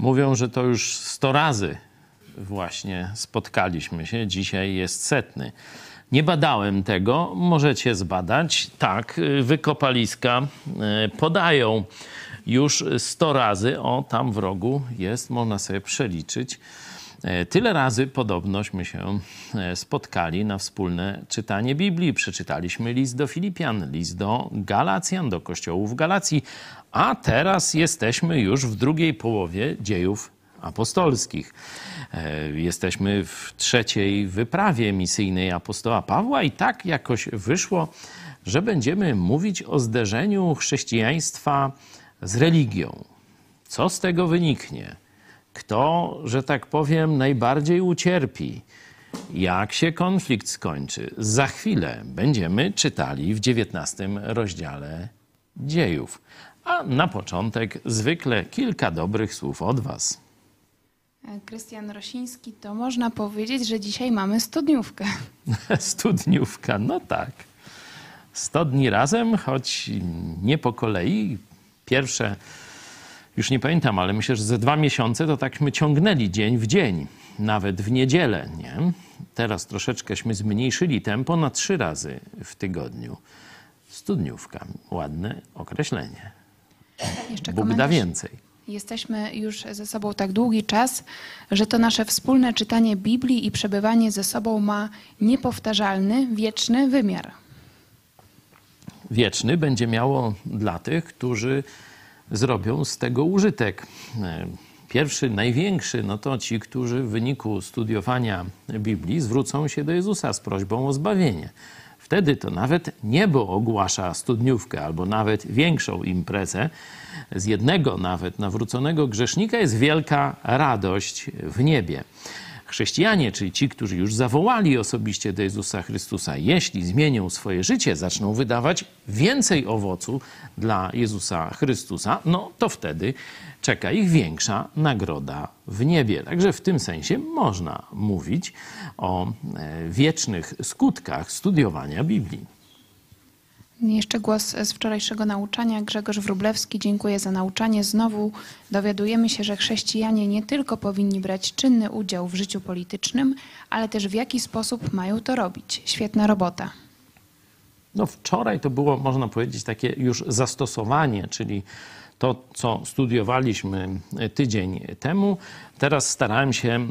Mówią, że to już 100 razy właśnie spotkaliśmy się. Dzisiaj jest setny. Nie badałem tego, możecie zbadać. Tak, wykopaliska e, podają już 100 razy. O, tam w rogu jest, można sobie przeliczyć. E, tyle razy podobnośmy się e, spotkali na wspólne czytanie Biblii. Przeczytaliśmy list do Filipian, list do Galacjan, do kościołów Galacji, a teraz jesteśmy już w drugiej połowie dziejów apostolskich. E, jesteśmy w trzeciej wyprawie misyjnej apostoła Pawła i tak jakoś wyszło, że będziemy mówić o zderzeniu chrześcijaństwa z religią. Co z tego wyniknie? Kto, że tak powiem, najbardziej ucierpi? Jak się konflikt skończy? Za chwilę będziemy czytali w XIX rozdziale dziejów. A na początek zwykle kilka dobrych słów od Was. Krystian Rosiński, to można powiedzieć, że dzisiaj mamy studniówkę. Studniówka, no tak. 100 dni razem, choć nie po kolei. Pierwsze, już nie pamiętam, ale myślę, że ze dwa miesiące to takśmy ciągnęli dzień w dzień, nawet w niedzielę, nie? Teraz troszeczkęśmy zmniejszyli tempo na trzy razy w tygodniu. Studniówka, ładne określenie. Jeszcze Bóg da komentarz. więcej. Jesteśmy już ze sobą tak długi czas, że to nasze wspólne czytanie Biblii i przebywanie ze sobą ma niepowtarzalny, wieczny wymiar. wieczny będzie miało dla tych, którzy zrobią z tego użytek. E, Pierwszy, największy, no to ci, którzy w wyniku studiowania Biblii zwrócą się do Jezusa z prośbą o zbawienie. Wtedy to nawet niebo ogłasza studniówkę albo nawet większą imprezę. Z jednego nawet nawróconego grzesznika jest wielka radość w niebie. Chrześcijanie, czyli ci, którzy już zawołali osobiście do Jezusa Chrystusa, jeśli zmienią swoje życie, zaczną wydawać więcej owocu dla Jezusa Chrystusa, no to wtedy czeka ich większa nagroda w niebie. Także w tym sensie można mówić o e, wiecznych skutkach studiowania Biblii. Jeszcze głos z wczorajszego nauczania. Grzegorz Wróblewski, dziękuję za nauczanie. Znowu dowiadujemy się, że chrześcijanie nie tylko powinni brać czynny udział w życiu politycznym, ale też w jaki sposób mają to robić. Świetna robota. No wczoraj to było, można powiedzieć, takie już zastosowanie, czyli to, co studiowaliśmy tydzień temu. Teraz starałem się e,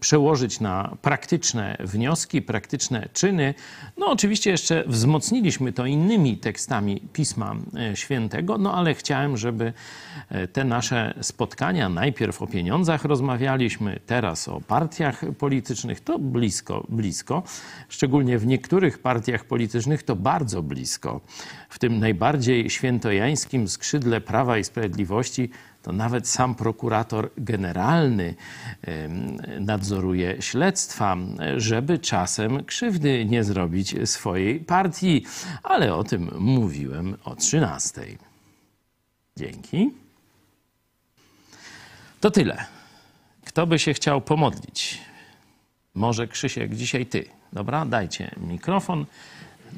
przełożyć na praktyczne wnioski, praktyczne czyny. No oczywiście jeszcze wzmocniliśmy to innymi tekstami Pisma e, Świętego, no ale chciałem, żeby e, te nasze spotkania, najpierw o pieniądzach rozmawialiśmy, teraz o partiach politycznych, to blisko, blisko. Szczególnie w niektórych partiach politycznych to bardzo blisko. W tym najbardziej świętojańskim skrzydle Prawa i Sprawiedliwości to nawet sam prokurator generalny nadzoruje śledztwa, żeby czasem krzywdy nie zrobić swojej partii, ale o tym mówiłem o 13. Dzięki. To tyle. Kto by się chciał pomodlić? Może Krzysiek, dzisiaj ty. Dobra, dajcie mikrofon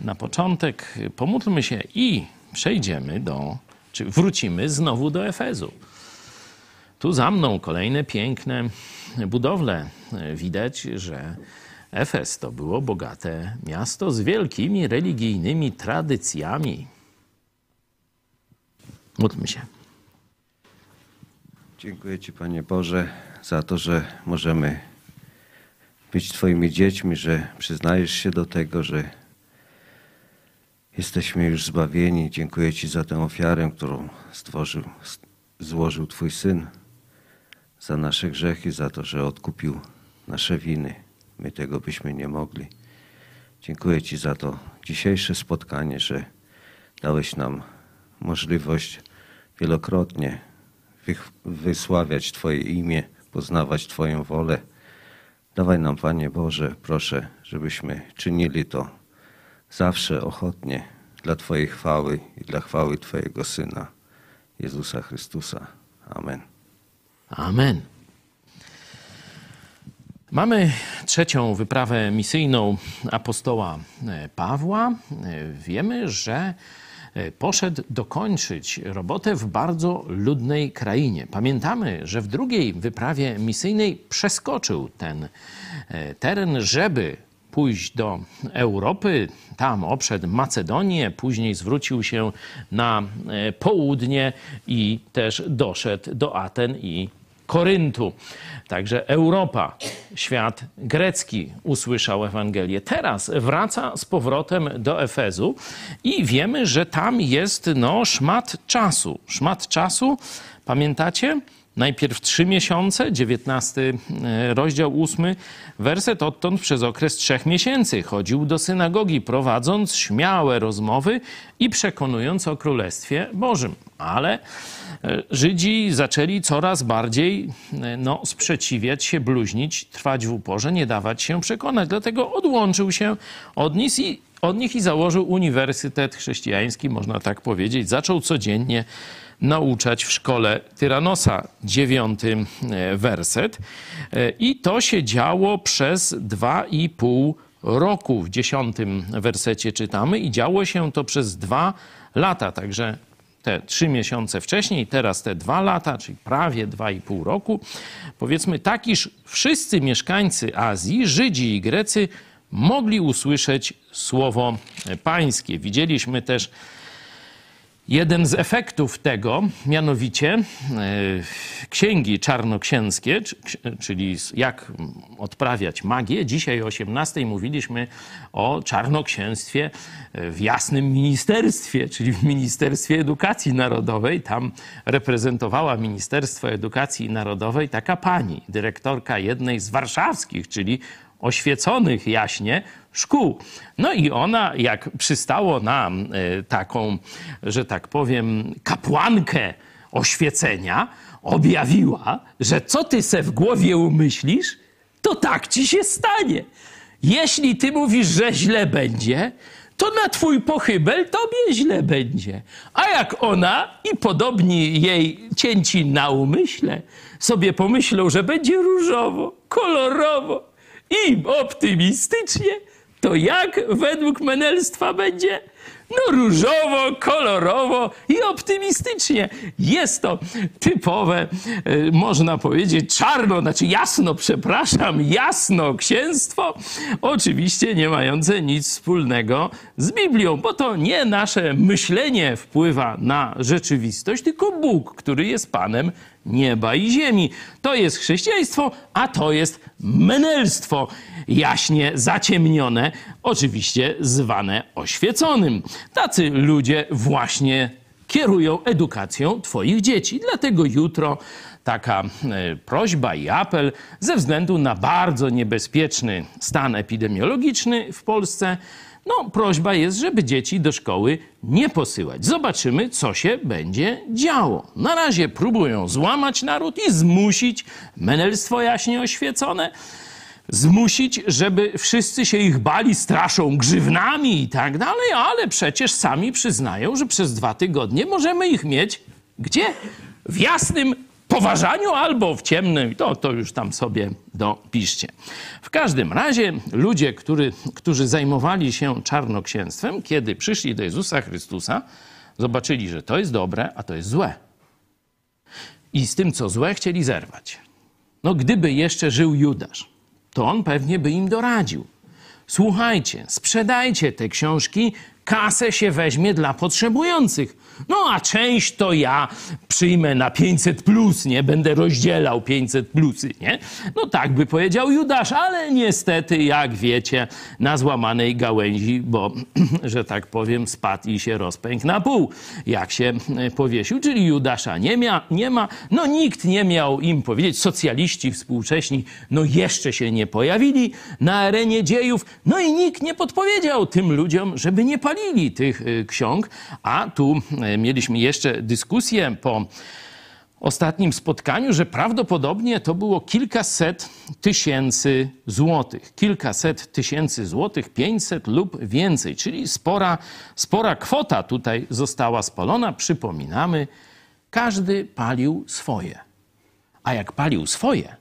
na początek. Pomódlmy się i przejdziemy do, czy wrócimy znowu do Efezu. Tu za mną kolejne piękne budowle. Widać, że Efes to było bogate miasto z wielkimi religijnymi tradycjami. Módlmy się. Dziękuję Ci, Panie Boże, za to, że możemy być Twoimi dziećmi, że przyznajesz się do tego, że jesteśmy już zbawieni. Dziękuję Ci za tę ofiarę, którą stworzył, złożył Twój Syn, za nasze grzechy, za to, że odkupił nasze winy. My tego byśmy nie mogli. Dziękuję Ci za to dzisiejsze spotkanie, że dałeś nam możliwość wielokrotnie wysławiać Twoje imię, poznawać Twoją wolę. Dawaj nam, Panie Boże, proszę, żebyśmy czynili to zawsze ochotnie dla Twojej chwały i dla chwały Twojego Syna, Jezusa Chrystusa. Amen. Amen. Mamy trzecią wyprawę misyjną apostoła e, Pawła. E, Wiemy, że e, poszedł dokończyć robotę w bardzo ludnej krainie. Pamiętamy, że w drugiej wyprawie misyjnej przeskoczył ten teren, żeby pójść do Europy, tam obszedł Macedonię, później zwrócił się na e, południe i też doszedł do Aten i Koryntu. Także Europa, świat grecki usłyszał Ewangelię. Teraz wraca z powrotem do Efezu i wiemy, że tam jest no, szmat czasu. Szmat czasu, pamiętacie? Najpierw trzy miesiące, 19 e, rozdział, 8 werset. Odtąd przez okres trzech miesięcy chodził do synagogi, prowadząc śmiałe rozmowy i przekonując o Królestwie Bożym. Ale e, Żydzi zaczęli coraz bardziej e, no, sprzeciwiać się, bluźnić, trwać w uporze, nie dawać się przekonać. Dlatego odłączył się od nich i, od nich i założył Uniwersytet Chrześcijański, można tak powiedzieć. Zaczął codziennie nauczać w szkole Tyranosa, dziewiąty e, werset. I to się działo przez dwa i pół roku. W dziesiątym wersecie czytamy i działo się to przez dwa lata. Także te trzy miesiące wcześniej, teraz te dwa lata, czyli prawie dwa i pół roku. Powiedzmy tak, iż wszyscy mieszkańcy Azji, Żydzi i Grecy mogli usłyszeć słowo pańskie. Widzieliśmy też Jeden z efektów tego, mianowicie e, księgi czarnoksięskie, czyli jak odprawiać magię. Dzisiaj o 18 mówiliśmy o czarnoksięstwie w jasnym ministerstwie, czyli w Ministerstwie Edukacji Narodowej. Tam reprezentowała Ministerstwo Edukacji Narodowej taka pani, dyrektorka jednej z warszawskich, czyli oświeconych jaśnie szkół. No i ona, jak przystało na e, taką, że tak powiem, kapłankę oświecenia, objawiła, że co ty se w głowie umyślisz, to tak ci się stanie. Jeśli ty mówisz, że źle będzie, to na twój pochybel tobie źle będzie. A jak ona i podobni jej cięci na umyśle sobie pomyślą, że będzie różowo, kolorowo, i optymistycznie, to jak według menelstwa będzie? No różowo, kolorowo i optymistycznie. Jest to typowe, e, można powiedzieć, czarno, znaczy jasno, przepraszam, jasno księstwo, oczywiście nie mające nic wspólnego z Biblią, bo to nie nasze myślenie wpływa na rzeczywistość, tylko Bóg, który jest Panem nieba i ziemi. To jest chrześcijaństwo, a to jest menelstwo, jaśnie zaciemnione, oczywiście zwane oświeconym. Tacy ludzie właśnie kierują edukacją Twoich dzieci. Dlatego jutro taka e, prośba i apel ze względu na bardzo niebezpieczny stan epidemiologiczny w Polsce no, prośba jest, żeby dzieci do szkoły nie posyłać. Zobaczymy, co się będzie działo. Na razie próbują złamać naród i zmusić menelstwo jaśnie oświecone, zmusić, żeby wszyscy się ich bali, straszą grzywnami i tak dalej, ale przecież sami przyznają, że przez dwa tygodnie możemy ich mieć gdzie? W jasnym poważaniu albo w ciemnym, to, to już tam sobie dopiszcie. W każdym razie ludzie, który, którzy zajmowali się czarnoksięstwem, kiedy przyszli do Jezusa Chrystusa, zobaczyli, że to jest dobre, a to jest złe. I z tym, co złe, chcieli zerwać. No, gdyby jeszcze żył Judasz, to on pewnie by im doradził. Słuchajcie, sprzedajcie te książki, kasę się weźmie dla potrzebujących. No a część to ja przyjmę na 500 plus, nie? Będę rozdzielał 500 plusy, nie? No tak by powiedział Judasz, ale niestety, jak wiecie, na złamanej gałęzi, bo, że tak powiem, spadł i się rozpękł na pół, jak się e, powiesił. Czyli Judasza nie, mia, nie ma. No nikt nie miał im powiedzieć, socjaliści współcześni, no jeszcze się nie pojawili na arenie dziejów, no i nikt nie podpowiedział tym ludziom, żeby nie palili tych e, ksiąg, a tu mieliśmy jeszcze dyskusję po ostatnim spotkaniu, że prawdopodobnie to było kilkaset tysięcy złotych. Kilkaset tysięcy złotych, 500 lub więcej, czyli spora, spora kwota tutaj została spalona. Przypominamy, każdy palił swoje. A jak palił swoje,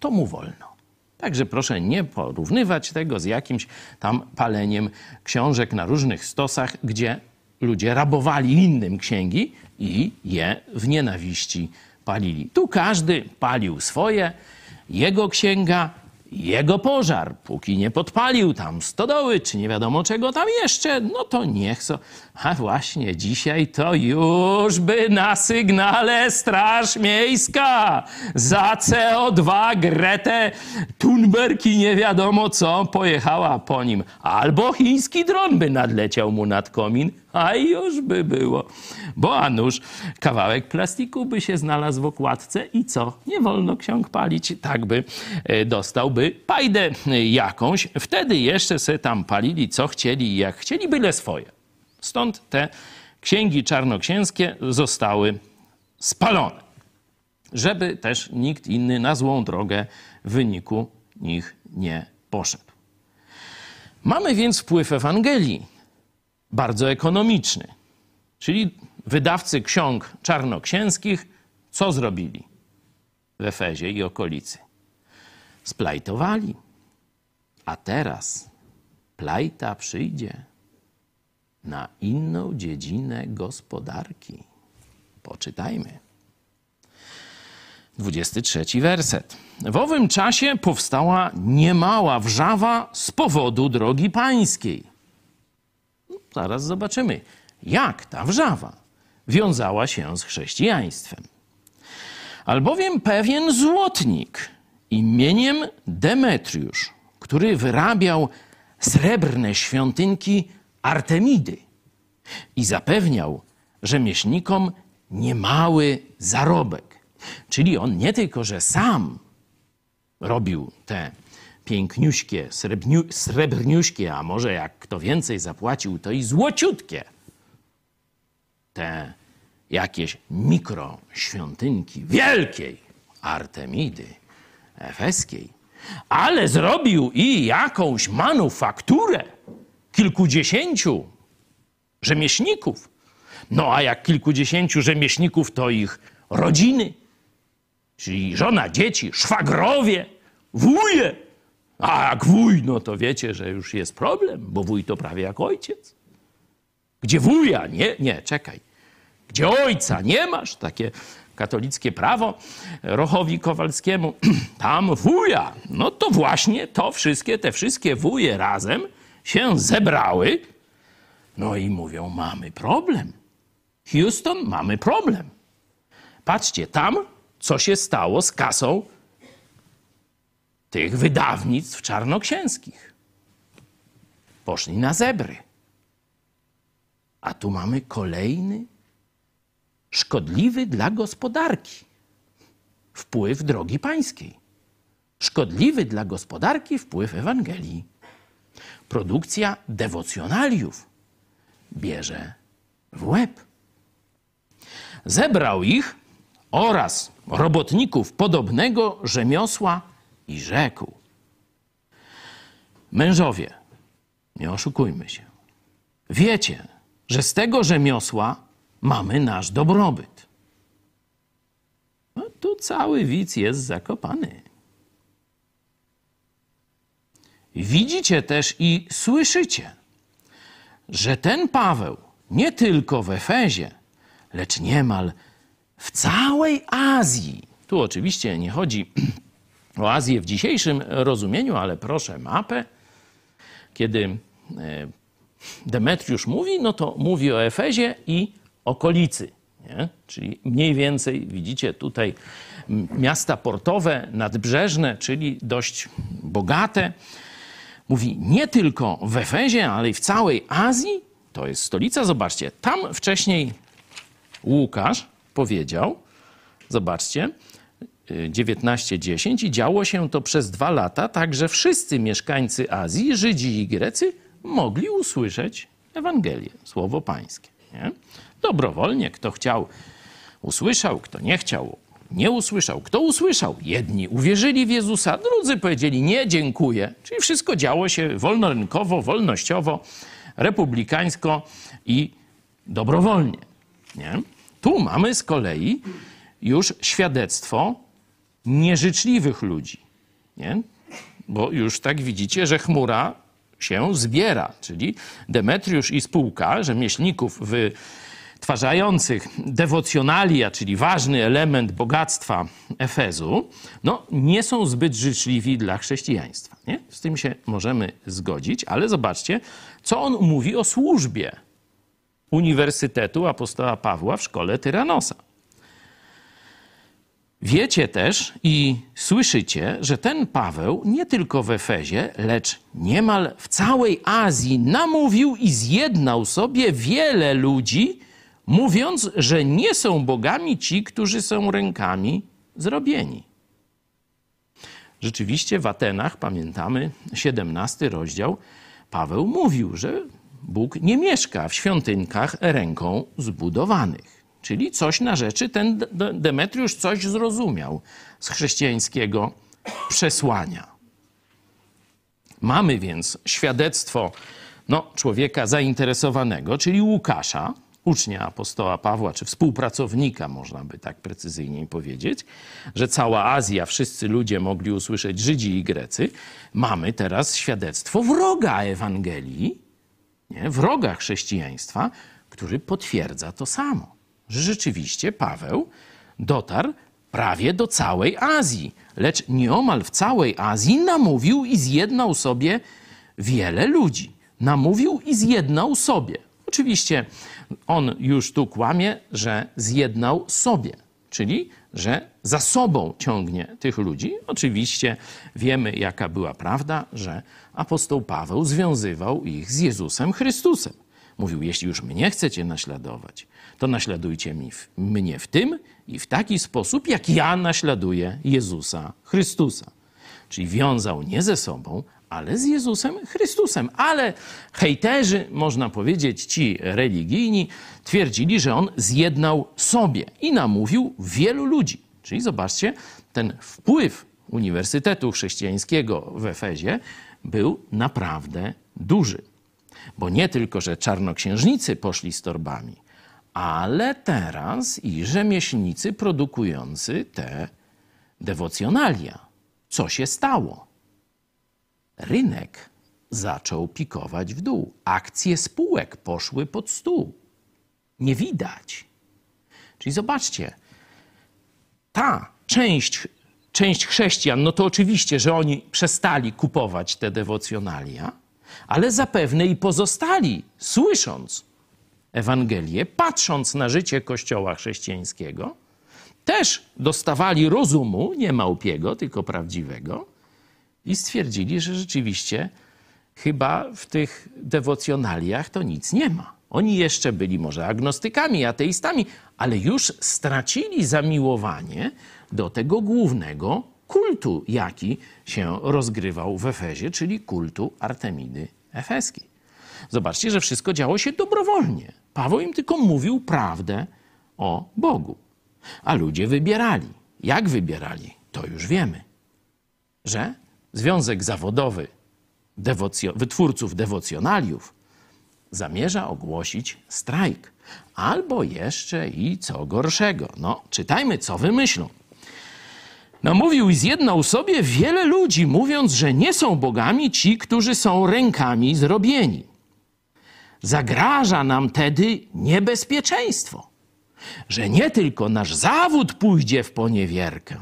to mu wolno. Także proszę nie porównywać tego z jakimś tam paleniem książek na różnych stosach, gdzie ludzie rabowali innym księgi i je w nienawiści palili. Tu każdy palił swoje, jego księga, jego pożar, póki nie podpalił tam stodoły, czy nie wiadomo czego tam jeszcze, no to niech so. A właśnie dzisiaj to już by na sygnale Straż Miejska za CO2 Gretę Thunberg i nie wiadomo co pojechała po nim. Albo chiński dron by nadleciał mu nad komin, a już by było. Bo a nuż kawałek plastiku by się znalazł w okładce i co? Nie wolno ksiąg palić. Tak by e, dostałby pajdę jakąś. Wtedy jeszcze se tam palili co chcieli i jak chcieli, byle swoje. Stąd te księgi czarnoksięskie zostały spalone, żeby też nikt inny na złą drogę w wyniku nich nie poszedł. Mamy więc wpływ Ewangelii, bardzo ekonomiczny. Czyli wydawcy ksiąg czarnoksięskich co zrobili w Efezie i okolicy? Splajtowali. A teraz plajta przyjdzie na inną dziedzinę gospodarki. Poczytajmy. 23 werset. W owym czasie powstała niemała wrzawa z powodu drogi pańskiej. Zaraz zobaczymy, jak ta wrzawa wiązała się z chrześcijaństwem. Albowiem pewien złotnik imieniem Demetriusz, który wyrabiał srebrne świątynki Artemidy i zapewniał rzemieślnikom niemały zarobek. Czyli on nie tylko, że sam robił te piękniuśkie, srebrniu, srebrniuśkie, a może jak kto więcej zapłacił, to i złociutkie te jakieś mikroświątynki wielkiej Artemidy efeskiej, ale zrobił i jakąś manufakturę kilkudziesięciu rzemieślników. No a jak kilkudziesięciu rzemieślników, to ich rodziny, czyli żona, dzieci, szwagrowie, wuje. A jak wuj, no to wiecie, że już jest problem, bo wuj to prawie jak ojciec. Gdzie wuja? Nie, nie, czekaj. Gdzie ojca nie masz, takie katolickie prawo Rochowi Kowalskiemu, tam wuja. No to właśnie to wszystkie, te wszystkie wuje razem się zebrały, no i mówią, mamy problem. Houston, mamy problem. Patrzcie, tam co się stało z kasą tych wydawnictw czarnoksięskich. Poszli na zebry. A tu mamy kolejny szkodliwy dla gospodarki wpływ drogi pańskiej. Szkodliwy dla gospodarki wpływ Ewangelii produkcja dewocjonaliów bierze w łeb. Zebrał ich oraz robotników podobnego rzemiosła i rzekł: Mężowie, nie oszukujmy się. Wiecie, że z tego rzemiosła mamy nasz dobrobyt. No tu cały widz jest zakopany. Widzicie też i słyszycie, że ten Paweł nie tylko w Efezie, lecz niemal w całej Azji. Tu oczywiście nie chodzi o Azję w dzisiejszym rozumieniu, ale proszę mapę. Kiedy e, Demetriusz mówi, no to mówi o Efezie i okolicy. Nie? Czyli mniej więcej widzicie tutaj miasta portowe, nadbrzeżne, czyli dość bogate. Mówi nie tylko w Efezie, ale i w całej Azji. To jest stolica. Zobaczcie, tam wcześniej Łukasz powiedział, zobaczcie, 19:10 i działo się to przez dwa lata, tak że wszyscy mieszkańcy Azji, Żydzi i Grecy, mogli usłyszeć Ewangelię, słowo Pańskie. Nie? Dobrowolnie, kto chciał, usłyszał, kto nie chciał, nie usłyszał. Kto usłyszał? Jedni uwierzyli w Jezusa, drudzy powiedzieli nie, dziękuję. Czyli wszystko działo się wolnorynkowo, wolnościowo, republikańsko i dobrowolnie. Nie? Tu mamy z kolei już świadectwo nieżyczliwych ludzi. Nie? Bo już tak widzicie, że chmura się zbiera, czyli Demetriusz i spółka rzemieślników wytwarzających dewocjonalia, czyli ważny element bogactwa Efezu, no, nie są zbyt życzliwi dla chrześcijaństwa. Nie? Z tym się możemy zgodzić, ale zobaczcie, co on mówi o służbie Uniwersytetu Apostoła Pawła w szkole Tyranosa. Wiecie też i słyszycie, że ten Paweł nie tylko w Efezie, lecz niemal w całej Azji namówił i zjednał sobie wiele ludzi, mówiąc, że nie są bogami ci, którzy są rękami zrobieni. Rzeczywiście w Atenach, pamiętamy, 17 rozdział, Paweł mówił, że Bóg nie mieszka w świątynkach ręką zbudowanych. Czyli coś na rzeczy, ten Demetriusz coś zrozumiał z chrześcijańskiego przesłania. Mamy więc świadectwo no, człowieka zainteresowanego, czyli Łukasza, ucznia apostoła Pawła, czy współpracownika, można by tak precyzyjniej powiedzieć, że cała Azja, wszyscy ludzie mogli usłyszeć, Żydzi i Grecy. Mamy teraz świadectwo wroga Ewangelii, nie, wroga chrześcijaństwa, który potwierdza to samo, że rzeczywiście Paweł dotarł prawie do całej Azji, lecz nieomal w całej Azji namówił i zjednał sobie wiele ludzi. Namówił i zjednał sobie. Oczywiście on już tu kłamie, że zjednał sobie, czyli że za sobą ciągnie tych ludzi. Oczywiście wiemy, jaka była prawda, że apostoł Paweł związywał ich z Jezusem Chrystusem. Mówił, jeśli już mnie chcecie naśladować, to naśladujcie mi w, mnie w tym i w taki sposób, jak ja naśladuję Jezusa Chrystusa. Czyli wiązał nie ze sobą, ale z Jezusem Chrystusem. Ale hejterzy, można powiedzieć, ci religijni, twierdzili, że on zjednał sobie i namówił wielu ludzi. Czyli zobaczcie, ten wpływ Uniwersytetu Chrześcijańskiego w Efezie był naprawdę duży. Bo nie tylko, że czarnoksiężnicy poszli z torbami, ale teraz i rzemieślnicy produkujący te dewocjonalia. Co się stało? Rynek zaczął pikować w dół. Akcje spółek poszły pod stół. Nie widać. Czyli zobaczcie, ta część część chrześcijan, no to oczywiście, że oni przestali kupować te dewocjonalia, ale zapewne i pozostali, słysząc Ewangelię, patrząc na życie Kościoła chrześcijańskiego, też dostawali rozumu, nie małpiego, tylko prawdziwego, i stwierdzili, że rzeczywiście chyba w tych dewocjonaliach to nic nie ma. Oni jeszcze byli może agnostykami, ateistami, ale już stracili zamiłowanie do tego głównego kultu, jaki się rozgrywał w Efezie, czyli kultu Artemidy Efeskiej. Zobaczcie, że wszystko działo się dobrowolnie. Paweł im tylko mówił prawdę o Bogu. A ludzie wybierali. Jak wybierali, to już wiemy. Że Związek Zawodowy Dewocjo Wytwórców Dewocjonaliów zamierza ogłosić strajk. Albo jeszcze i co gorszego. No, czytajmy, co wymyślą. Namówił i zjednał sobie wiele ludzi, mówiąc, że nie są bogami ci, którzy są rękami zrobieni. Zagraża nam tedy niebezpieczeństwo, że nie tylko nasz zawód pójdzie w poniewierkę,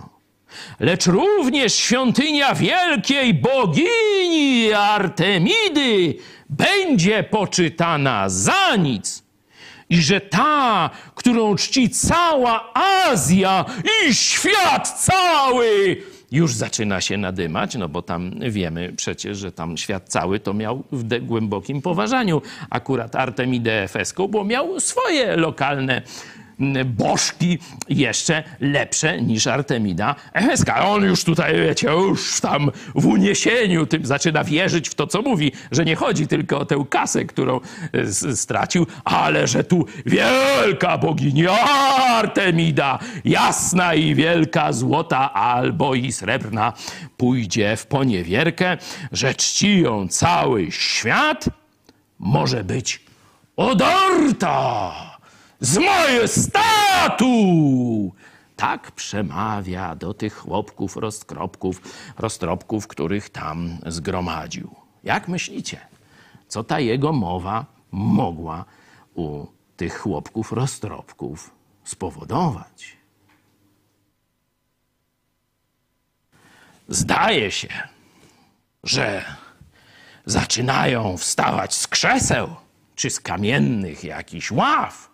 lecz również świątynia wielkiej bogini Artemidy będzie poczytana za nic i że ta, którą czci cała Azja i świat cały, już zaczyna się nadymać, no bo tam wiemy przecież, że tam świat cały to miał w głębokim poważaniu. Akurat Artemidę Efeską, bo miał swoje lokalne bożki jeszcze lepsze niż Artemida Efeska. On już tutaj, wiecie, już tam w uniesieniu tym zaczyna wierzyć w to, co mówi, że nie chodzi tylko o tę kasę, którą e, stracił, ale że tu wielka bogini Artemida, jasna i wielka, złota albo i srebrna, pójdzie w poniewierkę, że czci ją cały świat, może być odarta z majestatu! Tak przemawia do tych chłopków, rozkropków, roztropków, których tam zgromadził. Jak myślicie, co ta jego mowa mogła u tych chłopków roztropków spowodować? Zdaje się, że zaczynają wstawać z krzeseł czy z kamiennych jakichś ław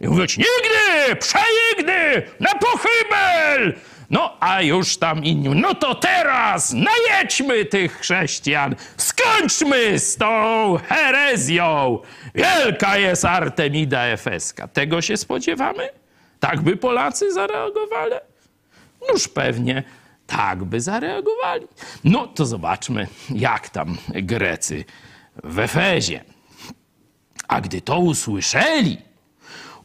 i mówić nigdy, przenigdy, na pochybel! No a już tam inni, no to teraz najedźmy tych chrześcijan, skończmy z tą herezją. Wielka jest Artemida Efeska. Tego się spodziewamy? Tak by Polacy zareagowali? Noż pewnie tak by zareagowali. No to zobaczmy, jak tam Grecy w Efezie. A gdy to usłyszeli,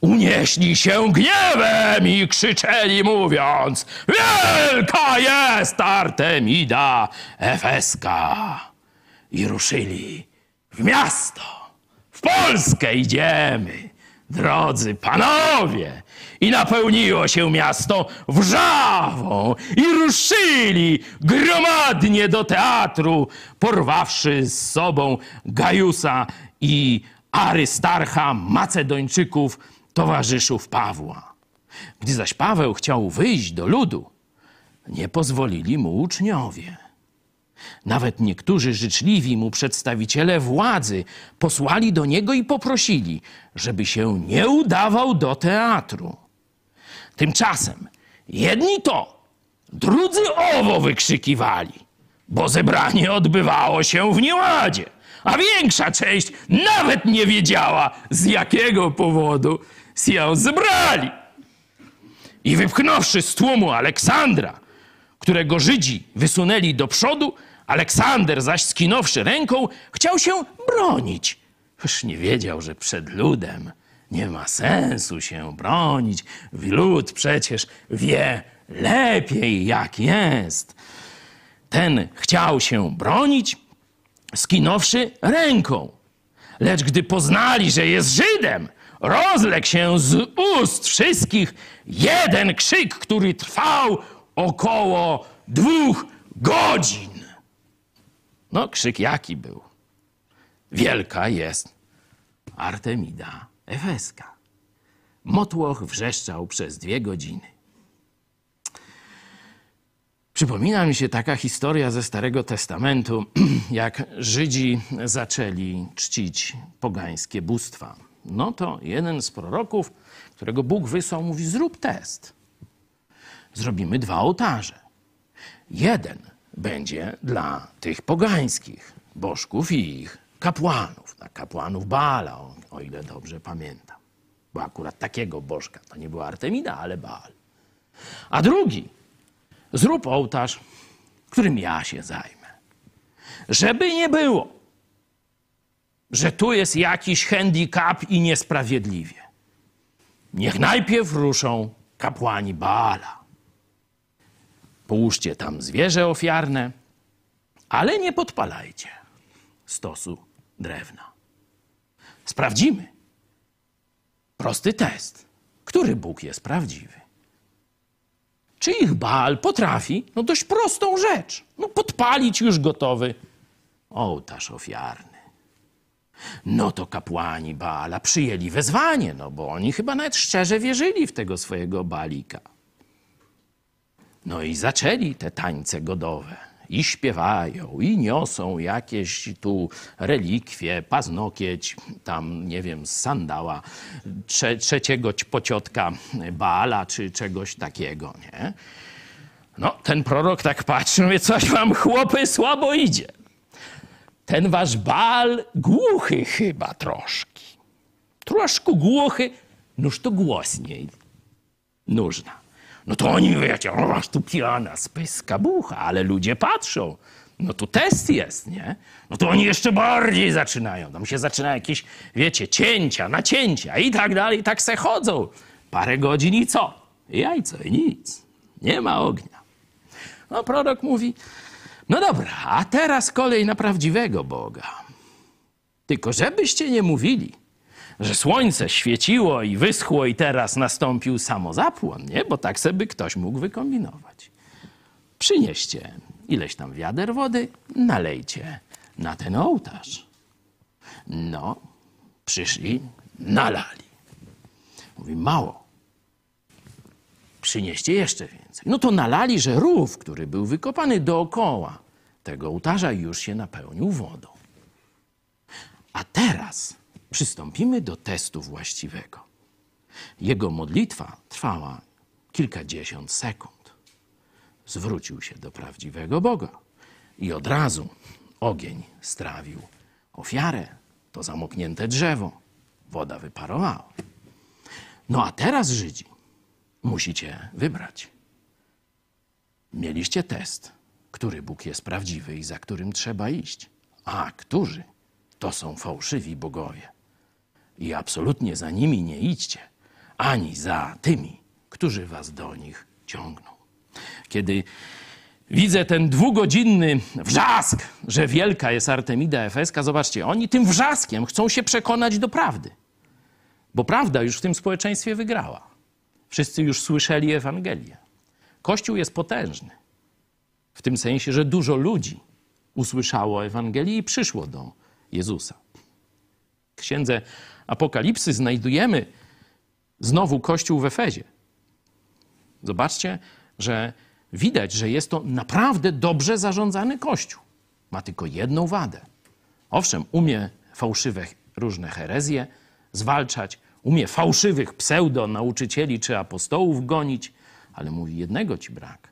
unieśli się gniewem i krzyczeli, mówiąc: Wielka jest Artemida Efeska! I ruszyli w miasto. W Polskę idziemy, drodzy panowie. I napełniło się miasto wrzawą i ruszyli gromadnie do teatru, porwawszy z sobą Gajusa i Arystarcha, Macedończyków, towarzyszów Pawła. Gdy zaś Paweł chciał wyjść do ludu, nie pozwolili mu uczniowie. Nawet niektórzy życzliwi mu przedstawiciele władzy posłali do niego i poprosili, żeby się nie udawał do teatru. Tymczasem jedni to, drudzy owo wykrzykiwali, bo zebranie odbywało się w nieładzie, a większa część nawet nie wiedziała, z jakiego powodu się zebrali. I wypchnąwszy z tłumu Aleksandra, którego Żydzi wysunęli do przodu, Aleksander zaś skinąwszy ręką, chciał się bronić. Już nie wiedział, że przed ludem nie ma sensu się bronić. Lud przecież wie lepiej, jak jest. Ten chciał się bronić, skinąwszy ręką. Lecz gdy poznali, że jest Żydem, rozległ się z ust wszystkich jeden krzyk, który trwał około dwóch godzin. No, krzyk jaki był? Wielka jest Artemida Efeska. Motłoch wrzeszczał przez dwie godziny. Przypomina mi się taka historia ze Starego Testamentu, jak Żydzi zaczęli czcić pogańskie bóstwa. No to jeden z proroków, którego Bóg wysłał, mówi: Zrób test. Zrobimy dwa ołtarze. Jeden będzie dla tych pogańskich bożków i ich kapłanów, dla kapłanów Baala, o, o ile dobrze pamiętam. Bo akurat takiego bożka to nie była Artemida, ale Baal. A drugi, zrób ołtarz, którym ja się zajmę. Żeby nie było, że tu jest jakiś handicap i niesprawiedliwie. Niech najpierw ruszą kapłani Baala. Połóżcie tam zwierzę ofiarne, ale nie podpalajcie stosu drewna. Sprawdzimy. Prosty test. Który Bóg jest prawdziwy? Czy ich Baal potrafi? No dość prostą rzecz. No podpalić już gotowy ołtarz ofiarny. No to kapłani Baala przyjęli wezwanie, no bo oni chyba nawet szczerze wierzyli w tego swojego Balika. No i zaczęli te tańce godowe. I śpiewają, i niosą jakieś tu relikwie, paznokieć, tam, nie wiem, z sandała, trze trzeciego pociotka Baala, czy czegoś takiego, nie? No, ten prorok tak patrzy, mówi, coś wam chłopy słabo idzie. Ten wasz Baal głuchy chyba troszkę. Troszkę głuchy, noż to głośniej nóżna. No to oni wiecie, o, masz tu pijana spyska bucha, ale ludzie patrzą. No tu test jest, nie? No to oni jeszcze bardziej zaczynają. Tam się zaczyna jakieś, wiecie, cięcia, nacięcia i tak dalej, i tak se chodzą. Parę godzin i co? Jajco i nic. Nie ma ognia. No prorok mówi, no dobra, a teraz kolej na prawdziwego Boga. Tylko żebyście nie mówili, że słońce świeciło i wyschło i teraz nastąpił samozapłon, nie? Bo tak sobie ktoś mógł wykombinować. Przynieście ileś tam wiader wody, nalejcie na ten ołtarz. No, przyszli, nalali. Mówi, mało. Przynieście jeszcze więcej. No to nalali, że rów, który był wykopany dookoła tego ołtarza, już się napełnił wodą. A teraz przystąpimy do testu właściwego. Jego modlitwa trwała kilkadziesiąt sekund. Zwrócił się do prawdziwego Boga i od razu ogień strawił ofiarę, to zamoknięte drzewo, woda wyparowała. No a teraz, Żydzi, musicie wybrać. Mieliście test, który Bóg jest prawdziwy i za którym trzeba iść, a którzy to są fałszywi bogowie. I absolutnie za nimi nie idźcie, ani za tymi, którzy was do nich ciągną. Kiedy widzę ten dwugodzinny wrzask, że wielka jest Artemida Efeska, zobaczcie, oni tym wrzaskiem chcą się przekonać do prawdy. Bo prawda już w tym społeczeństwie wygrała. Wszyscy już słyszeli Ewangelię. Kościół jest potężny. W tym sensie, że dużo ludzi usłyszało Ewangelię i przyszło do Jezusa. W księdze Apokalipsy znajdujemy znowu Kościół w Efezie. Zobaczcie, że widać, że jest to naprawdę dobrze zarządzany Kościół. Ma tylko jedną wadę. Owszem, umie fałszywe różne herezje zwalczać, umie fałszywych pseudo-nauczycieli czy apostołów gonić, ale mówi, jednego ci brak.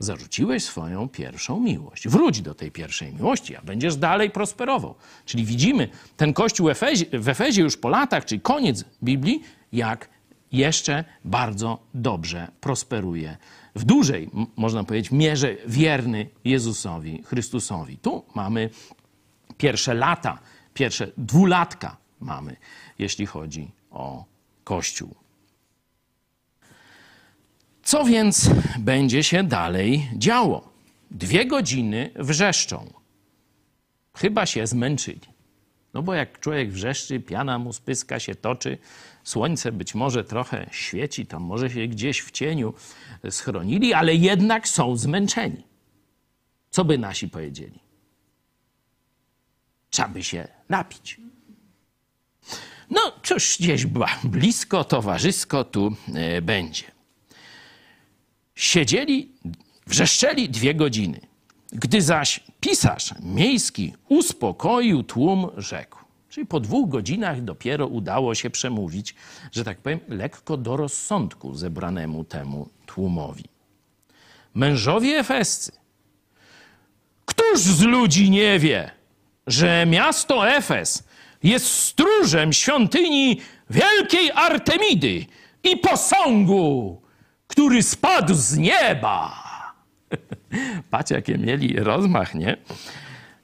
Zarzuciłeś swoją pierwszą miłość. Wróć do tej pierwszej miłości, a będziesz dalej prosperował. Czyli widzimy ten kościół Efezie, w Efezie już po latach, czyli koniec Biblii, jak jeszcze bardzo dobrze prosperuje. W dużej, można powiedzieć, mierze wierny Jezusowi, Chrystusowi. Tu mamy pierwsze lata, pierwsze dwulatka mamy, jeśli chodzi o Kościół. Co więc będzie się dalej działo? Dwie godziny wrzeszczą. Chyba się zmęczyli. No bo jak człowiek wrzeszczy, piana mu spyska się toczy, słońce być może trochę świeci, tam może się gdzieś w cieniu schronili, ale jednak są zmęczeni. Co by nasi powiedzieli? Trzeba by się napić. No, cóż, gdzieś blisko, towarzysko tu e, będzie. Siedzieli, wrzeszczeli dwie godziny. Gdy zaś pisarz miejski uspokoił tłum, rzekł. Czyli po dwóch godzinach dopiero udało się przemówić, że tak powiem, lekko do rozsądku zebranemu temu tłumowi. Mężowie efescy, któż z ludzi nie wie, że miasto Efes jest stróżem świątyni wielkiej Artemidy i posągu, który spadł z nieba. Patrzcie, jakie mieli rozmach, nie?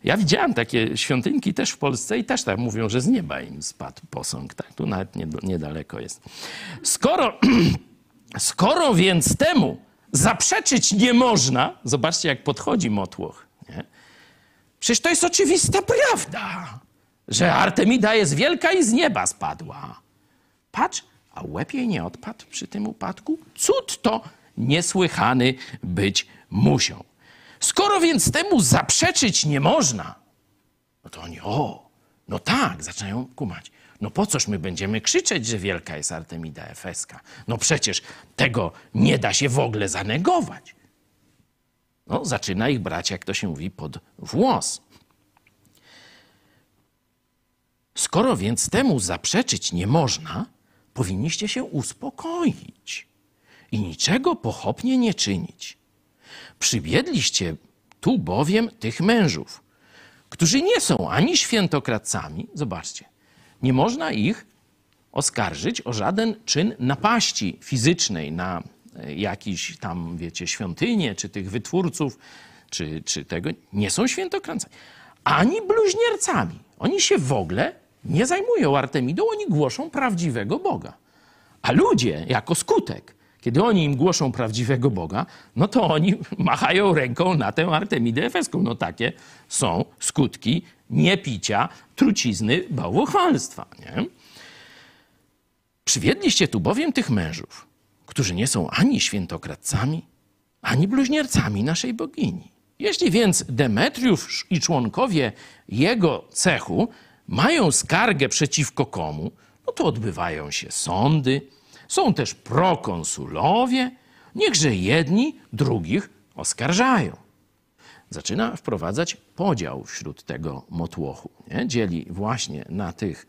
Ja widziałem takie świątynki też w Polsce i też tak mówią, że z nieba im spadł posąg. Tak, tu nawet niedaleko jest. Skoro, skoro więc temu zaprzeczyć nie można, zobaczcie, jak podchodzi motłoch. Nie? Przecież to jest oczywista prawda, że Artemida jest wielka i z nieba spadła. Patrz, a łeb jej nie odpadł przy tym upadku? Cud to niesłychany być musiał. Skoro więc temu zaprzeczyć nie można, no to oni, o, no tak, zaczynają kumać. No po coż my będziemy krzyczeć, że wielka jest Artemida Efeska? No przecież tego nie da się w ogóle zanegować. No, zaczyna ich brać, jak to się mówi, pod włos. Skoro więc temu zaprzeczyć nie można, powinniście się uspokoić i niczego pochopnie nie czynić. Przywiedliście tu bowiem tych mężów, którzy nie są ani świętokradcami, zobaczcie, nie można ich oskarżyć o żaden czyn napaści fizycznej na e, jakiś tam, wiecie, świątynię, czy tych wytwórców, czy, czy tego. Nie są świętokradcami, ani bluźniercami. Oni się w ogóle nie zajmują Artemidą, oni głoszą prawdziwego Boga. A ludzie, jako skutek, kiedy oni im głoszą prawdziwego Boga, no to oni machają ręką na tę Artemidę Efeską. No takie są skutki niepicia, trucizny, bałwochwalstwa. Nie? Przywiedliście tu bowiem tych mężów, którzy nie są ani świętokradcami, ani bluźniercami naszej bogini. Jeśli więc Demetriusz i członkowie jego cechu mają skargę przeciwko komu, no to odbywają się sądy, są też prokonsulowie, niechże jedni drugich oskarżają. Zaczyna wprowadzać podział wśród tego motłochu. Nie? Dzieli właśnie na tych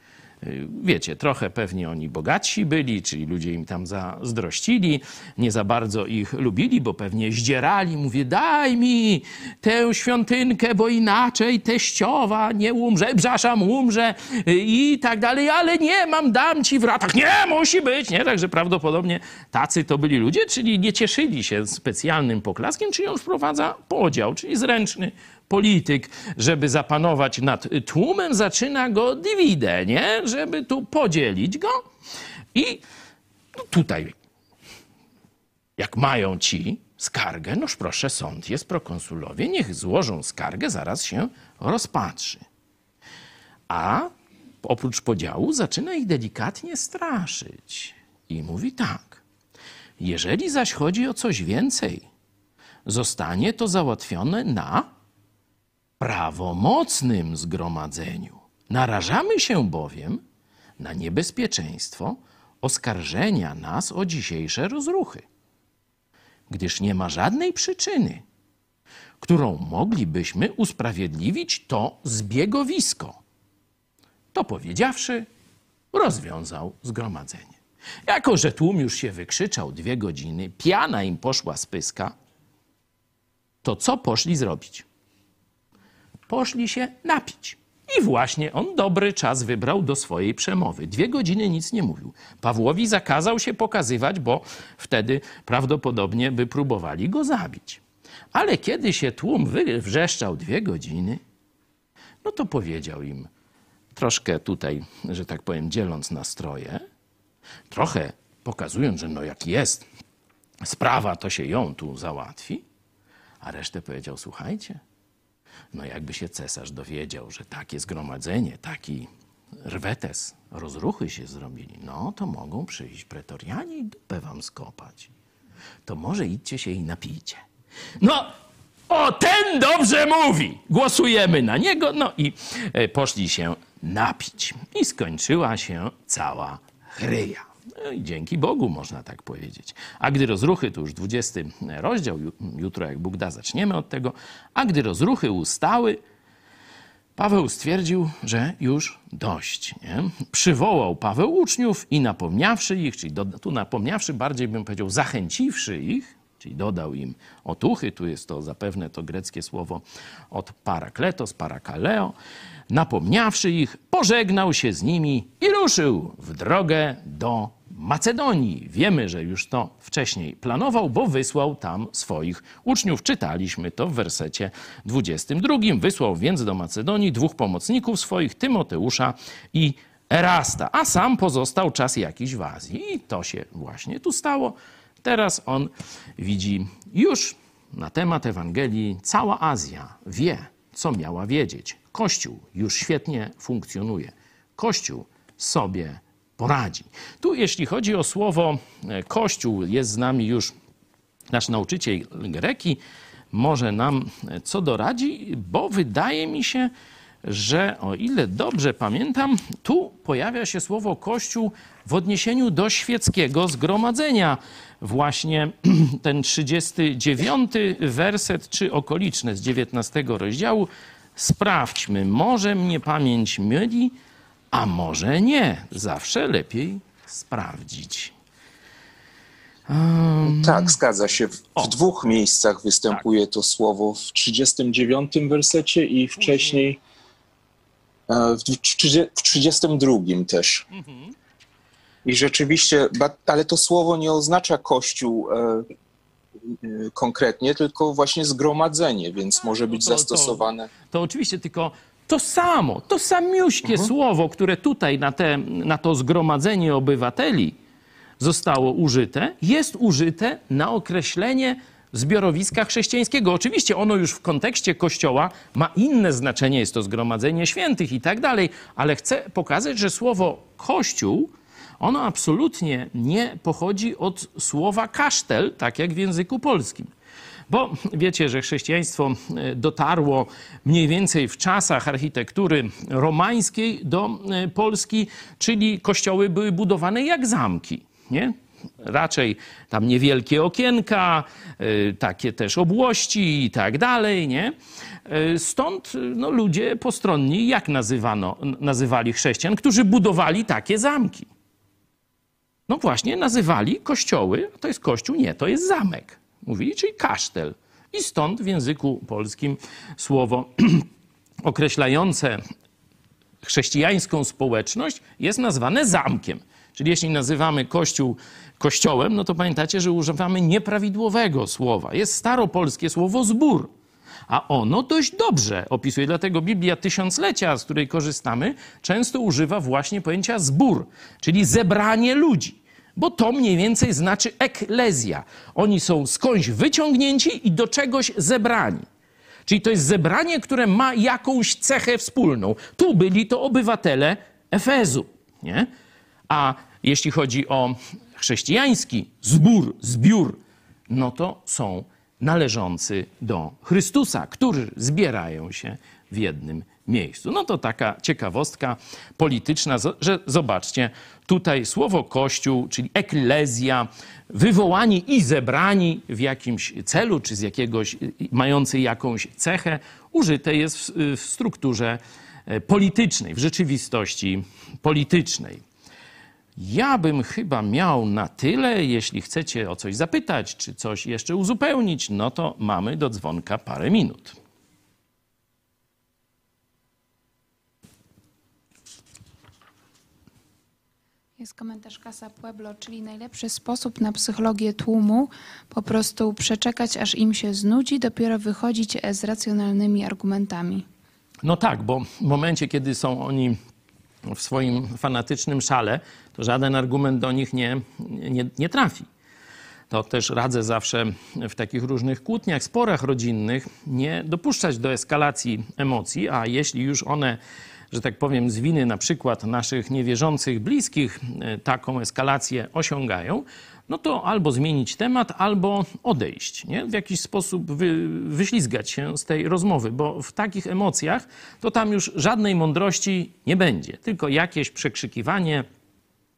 wiecie, trochę pewnie oni bogatsi byli, czyli ludzie im tam zazdrościli, nie za bardzo ich lubili, bo pewnie zdzierali. Mówię, daj mi tę świątynkę, bo inaczej teściowa nie umrze, przepraszam, umrze y, i tak dalej, ale nie mam, dam ci w ratach. Nie, musi być, nie? Także prawdopodobnie tacy to byli ludzie, czyli nie cieszyli się specjalnym poklaskiem, czyli on wprowadza podział, czyli zręczny polityk, żeby zapanować nad tłumem, zaczyna go dywidę, nie? Żeby tu podzielić go. I tutaj, jak mają ci skargę, noż proszę, sąd jest, prokonsulowie, niech złożą skargę, zaraz się rozpatrzy. A oprócz podziału zaczyna ich delikatnie straszyć. I mówi tak, jeżeli zaś chodzi o coś więcej, zostanie to załatwione na prawomocnym zgromadzeniu. Narażamy się bowiem na niebezpieczeństwo oskarżenia nas o dzisiejsze rozruchy, gdyż nie ma żadnej przyczyny, którą moglibyśmy usprawiedliwić to zbiegowisko. To powiedziawszy, rozwiązał zgromadzenie. Jako, że tłum już się wykrzyczał dwie godziny, piana im poszła z pyska, to co poszli zrobić? Poszli się napić. I właśnie on dobry czas wybrał do swojej przemowy. Dwie godziny nic nie mówił. Pawłowi zakazał się pokazywać, bo wtedy prawdopodobnie by próbowali go zabić. Ale kiedy się tłum wrzeszczał dwie godziny, no to powiedział im, troszkę tutaj, że tak powiem, dzieląc nastroje, trochę pokazując, że no jak jest sprawa, to się ją tu załatwi, a resztę powiedział, słuchajcie, no jakby się cesarz dowiedział, że takie zgromadzenie, taki rwetes, rozruchy się zrobili, no to mogą przyjść pretorianie i dupę wam skopać. To może idźcie się i napijcie. No, o, ten dobrze mówi! Głosujemy na niego, no i e, poszli się napić. I skończyła się cała chryja. No i dzięki Bogu, można tak powiedzieć. A gdy rozruchy, to już 20 rozdział, jutro jak Bóg da, zaczniemy od tego. A gdy rozruchy ustały, Paweł stwierdził, że już dość. Nie? Przywołał Paweł uczniów i napomniawszy ich, czyli do, tu napomniawszy, bardziej bym powiedział zachęciwszy ich, czyli dodał im otuchy, tu jest to zapewne to greckie słowo od parakletos, parakaleo, napomniawszy ich, pożegnał się z nimi i ruszył w drogę do Macedonii. Wiemy, że już to wcześniej planował, bo wysłał tam swoich uczniów. Czytaliśmy to w wersecie 22. Wysłał więc do Macedonii dwóch pomocników swoich, Tymoteusza i Erasta, a sam pozostał czas jakiś w Azji. I to się właśnie tu stało. Teraz on widzi już na temat Ewangelii cała Azja wie, co miała wiedzieć. Kościół już świetnie funkcjonuje. Kościół sobie poradzi. Tu, jeśli chodzi o słowo e, Kościół, jest z nami już nasz nauczyciel greki, może nam e, co doradzi, bo wydaje mi się, że o ile dobrze pamiętam, tu pojawia się słowo Kościół w odniesieniu do świeckiego zgromadzenia. Właśnie ten 39 werset, czy okoliczne z 19 rozdziału. Sprawdźmy, może mnie pamięć myli, a może nie. Zawsze lepiej sprawdzić. Um... Tak, zgadza się. W, w dwóch miejscach występuje tak. to słowo. W 39 wersecie i wcześniej e, w, 32 też. Mhm. I rzeczywiście, ale to słowo nie oznacza kościół e, e, konkretnie, tylko właśnie zgromadzenie, więc może być to, zastosowane. To, to oczywiście, tylko to samo, to samiuśkie mhm. słowo, które tutaj na, te, na to zgromadzenie obywateli zostało użyte, jest użyte na określenie zbiorowiska chrześcijańskiego. Oczywiście ono już w kontekście Kościoła ma inne znaczenie, jest to zgromadzenie świętych i tak dalej, ale chcę pokazać, że słowo Kościół, ono absolutnie nie pochodzi od słowa kasztel, tak jak w języku polskim. Bo wiecie, że chrześcijaństwo e, dotarło mniej więcej w czasach architektury romańskiej do e, Polski, czyli kościoły były budowane jak zamki. Nie? raczej tam niewielkie okienka, y, takie też obłości i tak dalej, nie? Stąd no, ludzie postronni jak nazywano, nazywali chrześcijan, którzy budowali takie zamki? No właśnie, nazywali kościoły, to jest kościół, nie, to jest zamek. Mówili, czyli kasztel. I stąd w języku polskim słowo określające chrześcijańską społeczność jest nazwane zamkiem. Czyli jeśli nazywamy Kościół Kościołem, no to pamiętacie, że używamy nieprawidłowego słowa. Jest staropolskie słowo zbór, a ono dość dobrze opisuje. Dlatego Biblia Tysiąclecia, z której korzystamy, często używa właśnie pojęcia zbór, czyli zebranie ludzi. Bo to mniej więcej znaczy eklezja. Oni są skądś wyciągnięci i do czegoś zebrani. Czyli to jest zebranie, które ma jakąś cechę wspólną. Tu byli to obywatele Efezu. Nie? A jeśli chodzi o chrześcijański zbór, zbiór, no to są należący do Chrystusa, którzy zbierają się w jednym miejscu. No to taka ciekawostka polityczna, że zobaczcie, tutaj słowo Kościół, czyli eklezja, wywołani i zebrani w jakimś celu, czy z jakiegoś, mający jakąś cechę, użyte jest w, w strukturze e, politycznej, w rzeczywistości politycznej. Ja bym chyba miał na tyle. Jeśli chcecie o coś zapytać, czy coś jeszcze uzupełnić, no to mamy do dzwonka parę minut. Jest komentarz Casa Pueblo, czyli najlepszy sposób na psychologię tłumu, po prostu przeczekać, aż im się znudzi, dopiero wychodzić z racjonalnymi argumentami. No tak, bo w momencie, kiedy są oni w swoim fanatycznym szale, to żaden argument do nich nie, nie, nie trafi. To też radzę zawsze w takich różnych kłótniach, sporach rodzinnych nie dopuszczać do eskalacji emocji, a jeśli już one, że tak powiem, z winy na przykład naszych niewierzących bliskich e, taką eskalację osiągają, no to albo zmienić temat, albo odejść, nie? w jakiś sposób wy, wyślizgać się z tej rozmowy, bo w takich emocjach to tam już żadnej mądrości nie będzie, tylko jakieś przekrzykiwanie,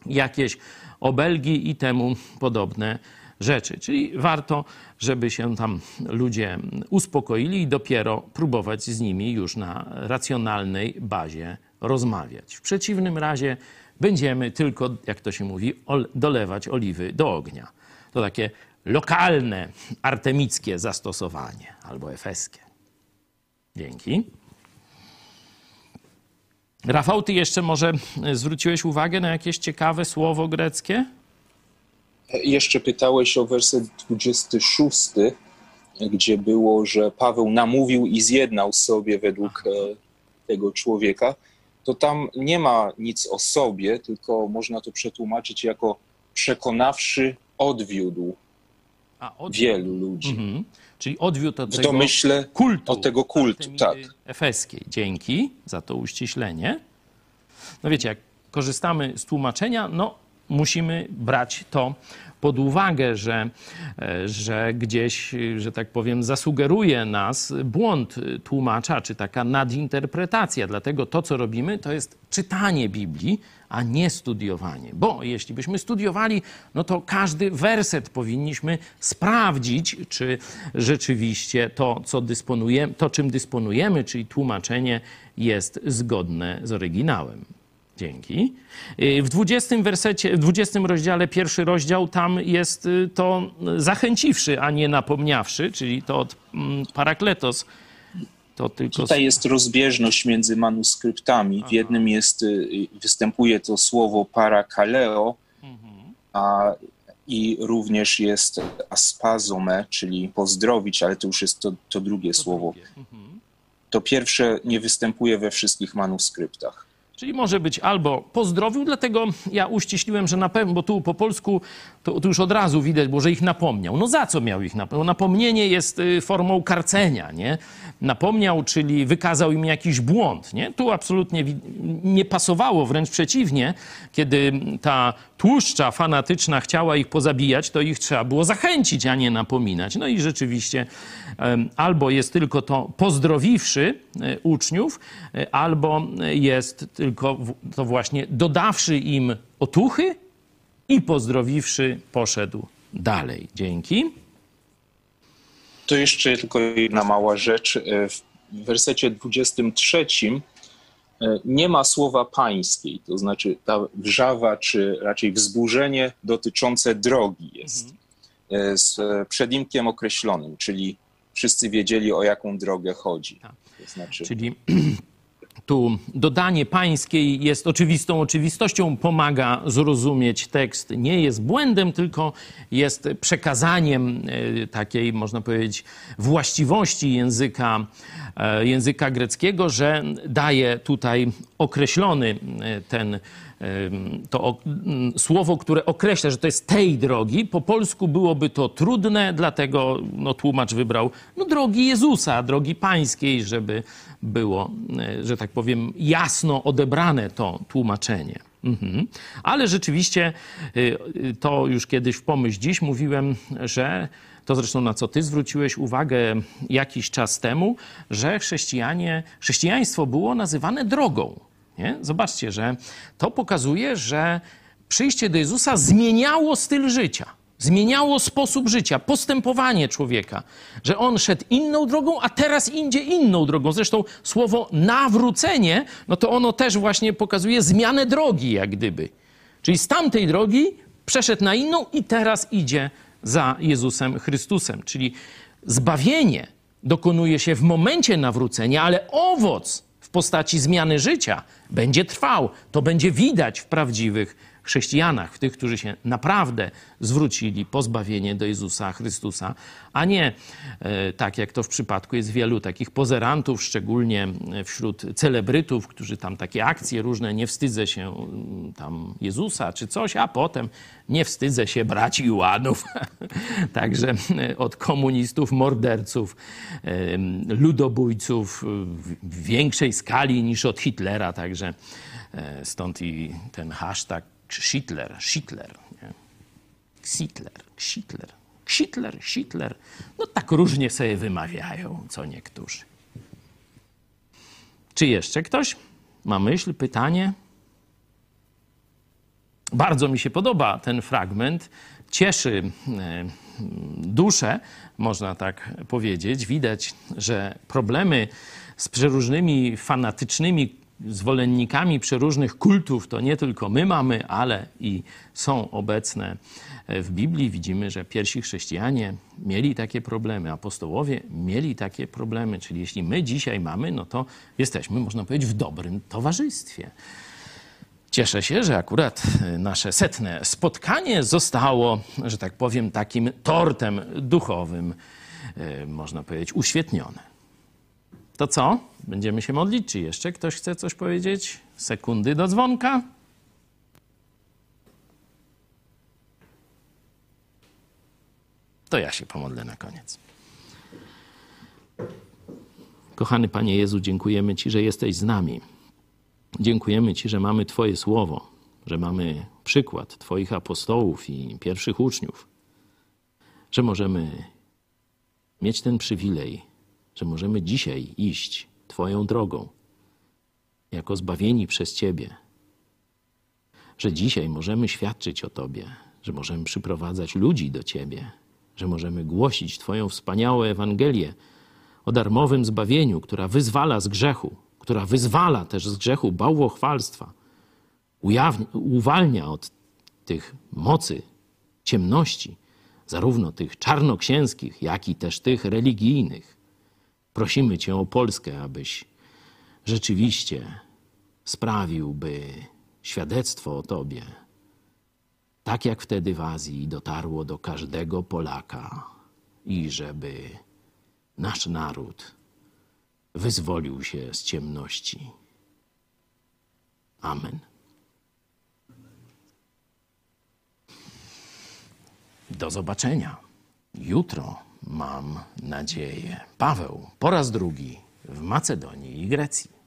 jakieś obelgi i temu podobne rzeczy. Czyli warto, żeby się tam ludzie uspokoili i dopiero próbować z nimi już na racjonalnej bazie rozmawiać. W przeciwnym razie będziemy tylko, jak to się mówi, dolewać oliwy do ognia. To takie lokalne, artemickie zastosowanie albo efeskie. Dzięki. Rafał, ty jeszcze może zwróciłeś uwagę na jakieś ciekawe słowo greckie? Jeszcze pytałeś o werset 26, gdzie było, że Paweł namówił i zjednał sobie według e, tego człowieka to tam nie ma nic o sobie, tylko można to przetłumaczyć jako przekonawszy odwiódł, odwiódł. wielu ludzi. Mhm. Czyli odwiódł od w tego domyśle kultu, od tego kultu, tak. efeskiej. Dzięki za to uściślenie. No wiecie, jak korzystamy z tłumaczenia, no musimy brać to pod uwagę, że, e, że gdzieś, że tak powiem, zasugeruje nas błąd tłumacza, czy taka nadinterpretacja. Dlatego to, co robimy, to jest czytanie Biblii, a nie studiowanie. Bo jeśli byśmy studiowali, no to każdy werset powinniśmy sprawdzić, czy rzeczywiście to, co dysponujemy, to czym dysponujemy, czyli tłumaczenie jest zgodne z oryginałem. Dzięki. Y, w 20 wersecie, w 20 rozdziale, pierwszy rozdział, tam jest y, to zachęciwszy, a nie napomniawszy, czyli to od mm, parakletos. To tylko... Tutaj jest rozbieżność między manuskryptami. W jednym jest, y, występuje to słowo parakaleo, a i również jest aspazome, czyli pozdrowić, ale to już jest to, to drugie to słowo. Drugie. Mhm. To pierwsze nie występuje we wszystkich manuskryptach. Czyli może być albo pozdrowił, dlatego ja uściśliłem, że na pewno, bo tu po polsku to, to, już od razu widać, bo że ich napomniał. No za co miał ich napomnieć? Napomnienie jest y, formą karcenia, nie? Napomniał, czyli wykazał im jakiś błąd, nie? Tu absolutnie nie pasowało, wręcz przeciwnie, kiedy ta tłuszcza fanatyczna chciała ich pozabijać, to ich trzeba było zachęcić, a nie napominać. No i rzeczywiście albo jest tylko to pozdrowiwszy e, uczniów, e, albo jest tylko to właśnie dodawszy im otuchy i pozdrowiwszy poszedł dalej. Dzięki. To jeszcze tylko jedna mała rzecz. E, w wersecie 23 e, nie ma słowa pańskiej, to znaczy ta wrzawa, czy raczej wzburzenie dotyczące drogi jest mhm. z przedimkiem określonym, czyli wszyscy wiedzieli, o jaką drogę chodzi. Tak. To znaczy... Czyli tu dodanie pańskiej jest oczywistą oczywistością, pomaga zrozumieć tekst. Nie jest błędem, tylko jest przekazaniem e, takiej, można powiedzieć, właściwości języka, e, języka greckiego, że daje tutaj określony e, ten to słowo, które określa, że to jest tej drogi. Po polsku byłoby to trudne, dlatego no, tłumacz wybrał no, drogi Jezusa, drogi pańskiej, żeby było, e, że tak powiem, jasno odebrane to tłumaczenie. Mhm. Ale rzeczywiście to już kiedyś w pomyśl dziś mówiłem, że to zresztą na co ty zwróciłeś uwagę jakiś czas temu, że chrześcijanie, chrześcijaństwo było nazywane drogą. Nie? Zobaczcie, że to pokazuje, że przyjście do Jezusa zmieniało styl życia, zmieniało sposób życia, postępowanie człowieka, że on szedł inną drogą, a teraz idzie inną drogą. Zresztą słowo nawrócenie, no to ono też właśnie pokazuje zmianę drogi, jak gdyby. Czyli z tamtej drogi przeszedł na inną i teraz idzie za Jezusem Chrystusem. Czyli zbawienie dokonuje się w momencie nawrócenia, ale owoc w postaci zmiany życia będzie trwał. To będzie widać w prawdziwych chrześcijanach, w tych, którzy się naprawdę zwrócili po zbawienie do Jezusa Chrystusa, a nie e, tak jak to w przypadku jest wielu takich pozerantów, szczególnie wśród celebrytów, którzy tam takie akcje różne, nie wstydzę się mm, tam Jezusa czy coś, a potem nie wstydzę się braci Iłanów. Także e, od komunistów, morderców, e, ludobójców w większej skali niż od Hitlera, także stąd i ten hashtag Schittler, Schittler, nie? Ksitler, Ksitler, Ksitler, Schittler. No tak różnie sobie wymawiają, co niektórzy. Czy jeszcze ktoś ma myśl, pytanie? Bardzo mi się podoba ten fragment. Cieszy e, duszę, można tak powiedzieć. Widać, że problemy z przeróżnymi fanatycznymi zwolennikami przeróżnych kultów to nie tylko my mamy, ale i są obecne w Biblii. Widzimy, że pierwsi chrześcijanie mieli takie problemy, apostołowie mieli takie problemy. Czyli jeśli my dzisiaj mamy, no to jesteśmy, można powiedzieć, w dobrym towarzystwie. Cieszę się, że akurat nasze setne spotkanie zostało, że tak powiem, takim tortem duchowym, e, można powiedzieć, uświetnione. To co? Będziemy się modlić? Czy jeszcze ktoś chce coś powiedzieć? Sekundy do dzwonka. To ja się pomodlę na koniec. Kochany Panie Jezu, dziękujemy Ci, że jesteś z nami. Dziękujemy Ci, że mamy Twoje słowo, że mamy przykład Twoich apostołów i pierwszych uczniów, że możemy mieć ten przywilej że możemy dzisiaj iść Twoją drogą, jako zbawieni przez Ciebie, że dzisiaj możemy świadczyć o Tobie, że możemy przyprowadzać ludzi do Ciebie, że możemy głosić Twoją wspaniałą Ewangelię o darmowym zbawieniu, która wyzwala z grzechu, która wyzwala też z grzechu bałwochwalstwa, uwalnia od tych mocy ciemności, zarówno tych czarnoksięskich, jak i też tych religijnych. Prosimy Cię o Polskę, abyś rzeczywiście sprawił, by świadectwo o Tobie, tak jak wtedy w Azji, dotarło do każdego Polaka i żeby nasz naród wyzwolił się z ciemności. Amen. Do zobaczenia jutro mam nadzieję. Paweł po raz drugi w Macedonii i Grecji.